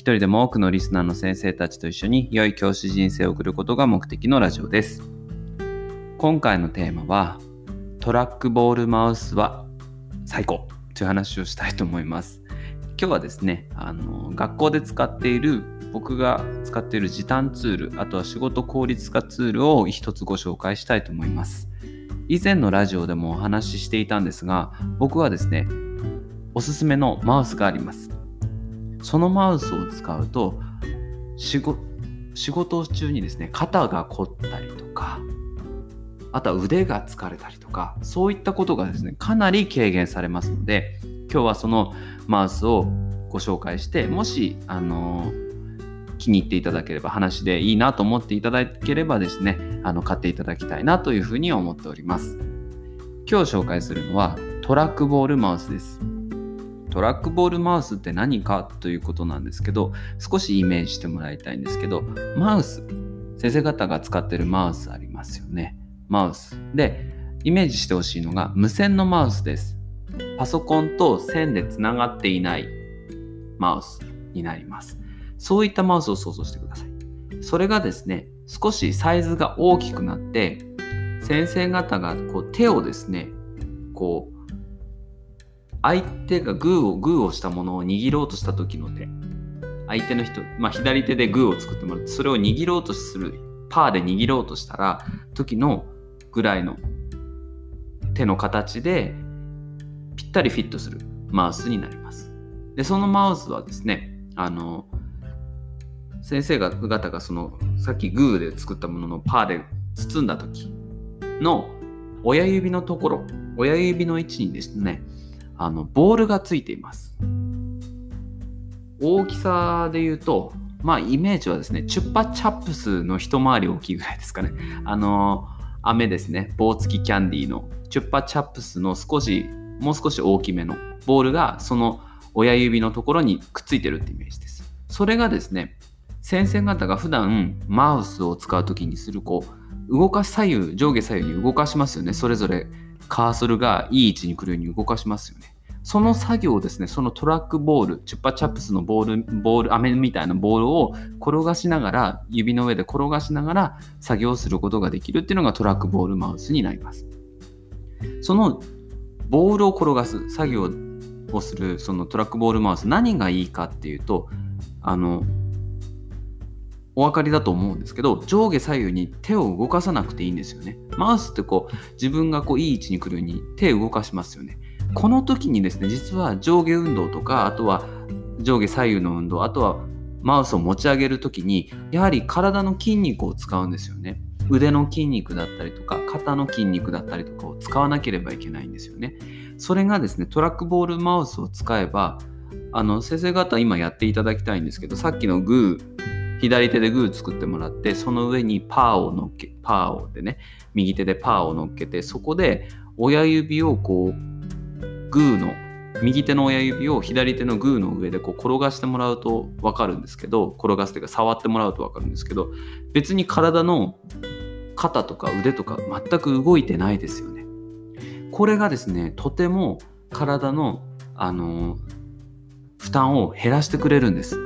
一人でも多くのリスナーの先生たちと一緒に良い教師人生を送ることが目的のラジオです。今回のテーマは、トラックボールマウスは最高という話をしたいと思います。今日はですね、あの学校で使っている僕が使っている時短ツール、あとは仕事効率化ツールを一つご紹介したいと思います。以前のラジオでもお話ししていたんですが、僕はですね、おすすめのマウスがあります。そのマウスを使うと仕事中にですね肩が凝ったりとかあとは腕が疲れたりとかそういったことがですねかなり軽減されますので今日はそのマウスをご紹介してもしあの気に入っていただければ話でいいなと思っていただければですねあの買っていただきたいなというふうに思っております。今日紹介するのはトラックボールマウスです。トラックボールマウスって何かということなんですけど少しイメージしてもらいたいんですけどマウス先生方が使ってるマウスありますよね。マウス。でイメージしてほしいのが無線のマウスです。パソコンと線でつながっていないマウスになります。そういったマウスを想像してください。それがですね少しサイズが大きくなって先生方がこう手をですねこう相手がグーをグーをしたものを握ろうとした時の手。相手の人、まあ、左手でグーを作ってもらってそれを握ろうとするパーで握ろうとしたら時のぐらいの手の形でぴったりフィットするマウスになります。でそのマウスはですねあの先生が方がそのさっきグーで作ったもののパーで包んだ時の親指のところ親指の位置にですねあのボールがついています。大きさで言うとまあイメージはですねチュッパチャップスの一回り大きいぐらいですかね。あの飴ですね。棒付きキャンディーのチュッパチャップスの少しもう少し大きめのボールがその親指のところにくっついてるってイメージです。それがですね先生方が普段マウスを使う時にするこう動かし左右上下左右に動かしますよね。それぞれカーソルがいい位置に来るように動かしますよね。その作業をですね、そのトラックボール、チュッパチャップスのボール、ボール、飴みたいなボールを転がしながら、指の上で転がしながら作業することができるっていうのがトラックボールマウスになります。そのボールを転がす作業をするそのトラックボールマウス、何がいいかっていうと、あの、お分かりだと思うんですけど上下左右に手を動かさなくていいんですよね。マウスってこう自分がこういい位置に来るように手を動かしますよね。この時にですね実は上下運動とかあとは上下左右の運動あとはマウスを持ち上げる時にやはり体の筋肉を使うんですよね。腕の筋肉だったりとか肩の筋肉だったりとかを使わなければいけないんですよね。それがですねトラックボールマウスを使えばあの先生方今やっていただきたいんですけどさっきのグー左手でグー作ってもらってその上にパーを乗っけパーをでね右手でパーを乗っけてそこで親指をこうグーの右手の親指を左手のグーの上でこう転がしてもらうと分かるんですけど転がすというか触ってもらうと分かるんですけど別に体の肩とか腕とか全く動いてないですよね。これがですねとても体のあの負担を減らしてくれるんです。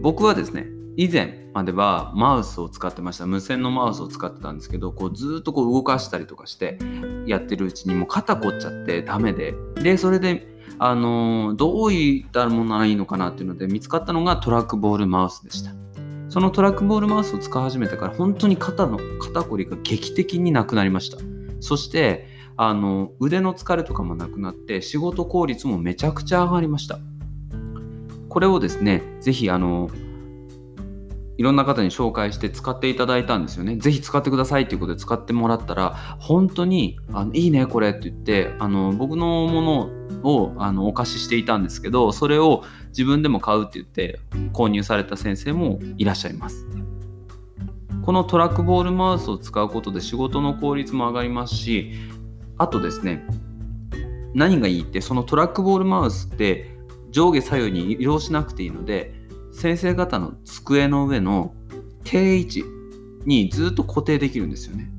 僕はですね以前まではマウスを使ってました。無線のマウスを使ってたんですけどこうずっとこう動かしたりとかしてやってるうちにもう肩凝っちゃってダメで。でそれであのーどういったものがいいのかなっていうので見つかったのがトラックボールマウスでした。そのトラックボールマウスを使い始めてから本当に肩の肩こりが劇的になくなりました。そしてあの腕の疲れとかもなくなって仕事効率もめちゃくちゃ上がりました。これをですね、ぜひあの、いろんな方に紹介して使っていただいたんですよね。ぜひ使ってくださいっていうことで使ってもらったら、本当に、あのいいね、これって言って、あの僕のものをあのお貸ししていたんですけど、それを自分でも買うって言って購入された先生もいらっしゃいます。このトラックボールマウスを使うことで仕事の効率も上がりますし、あとですね、何がいいって、そのトラックボールマウスって上下左右に移動しなくていいので、先生方の机の上の定位置にずっと固定できるんですよね。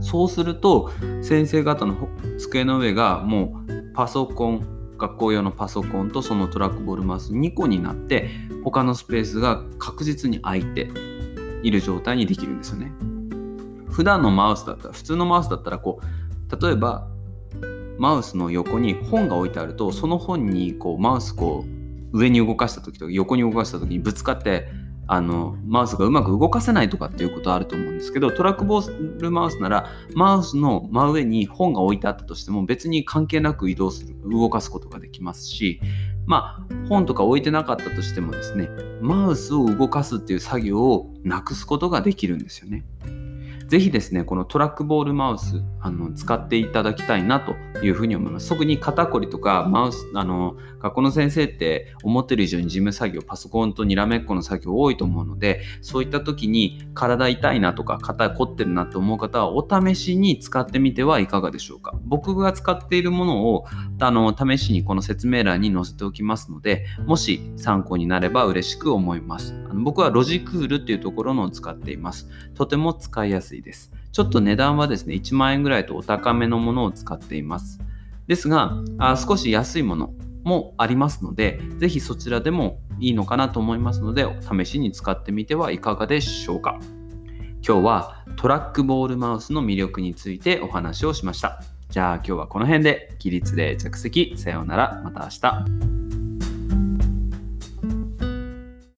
そうすると先生方の机の上がもうパソコン学校用のパソコンとそのトラックボールマウス2個になって他のスペースが確実に空いている状態にできるんですよね。普段のマウスだったら普通のマウスだったらこう例えばマウスの横に本が置いてあるとその本にこうマウスこう上に動かした時とか横に動かした時にぶつかってあのマウスがうまく動かせないとかっていうことあると思うんですけどトラックボールマウスならマウスの真上に本が置いてあったとしても別に関係なく移動する動かすことができますしまあ本とか置いてなかったとしてもですねマウスを動かすっていう作業をなくすことができるんですよね。ぜひですね、このトラックボールマウス、あの使っていただきたいなというふうに思います。特に肩こりとか、マウス、あの、学校の先生って思ってる以上に事務作業、パソコンとにらめっこの作業多いと思うので、そういった時に体痛いなとか、肩凝ってるなと思う方は、お試しに使ってみてはいかがでしょうか。僕が使っているものを、あの、試しにこの説明欄に載せておきますので、もし参考になれば嬉しく思います。あの僕はロジクールっていうところのを使っています。とても使いやすいです。ちょっと値段はですね、1万円ぐらいとお高めのものを使っています。ですが、あ少し安いものもありますので、ぜひそちらでもいいのかなと思いますので、試しに使ってみてはいかがでしょうか。今日はトラックボールマウスの魅力についてお話をしました。じゃあ今日はこの辺で起立で着席さようならまた明日。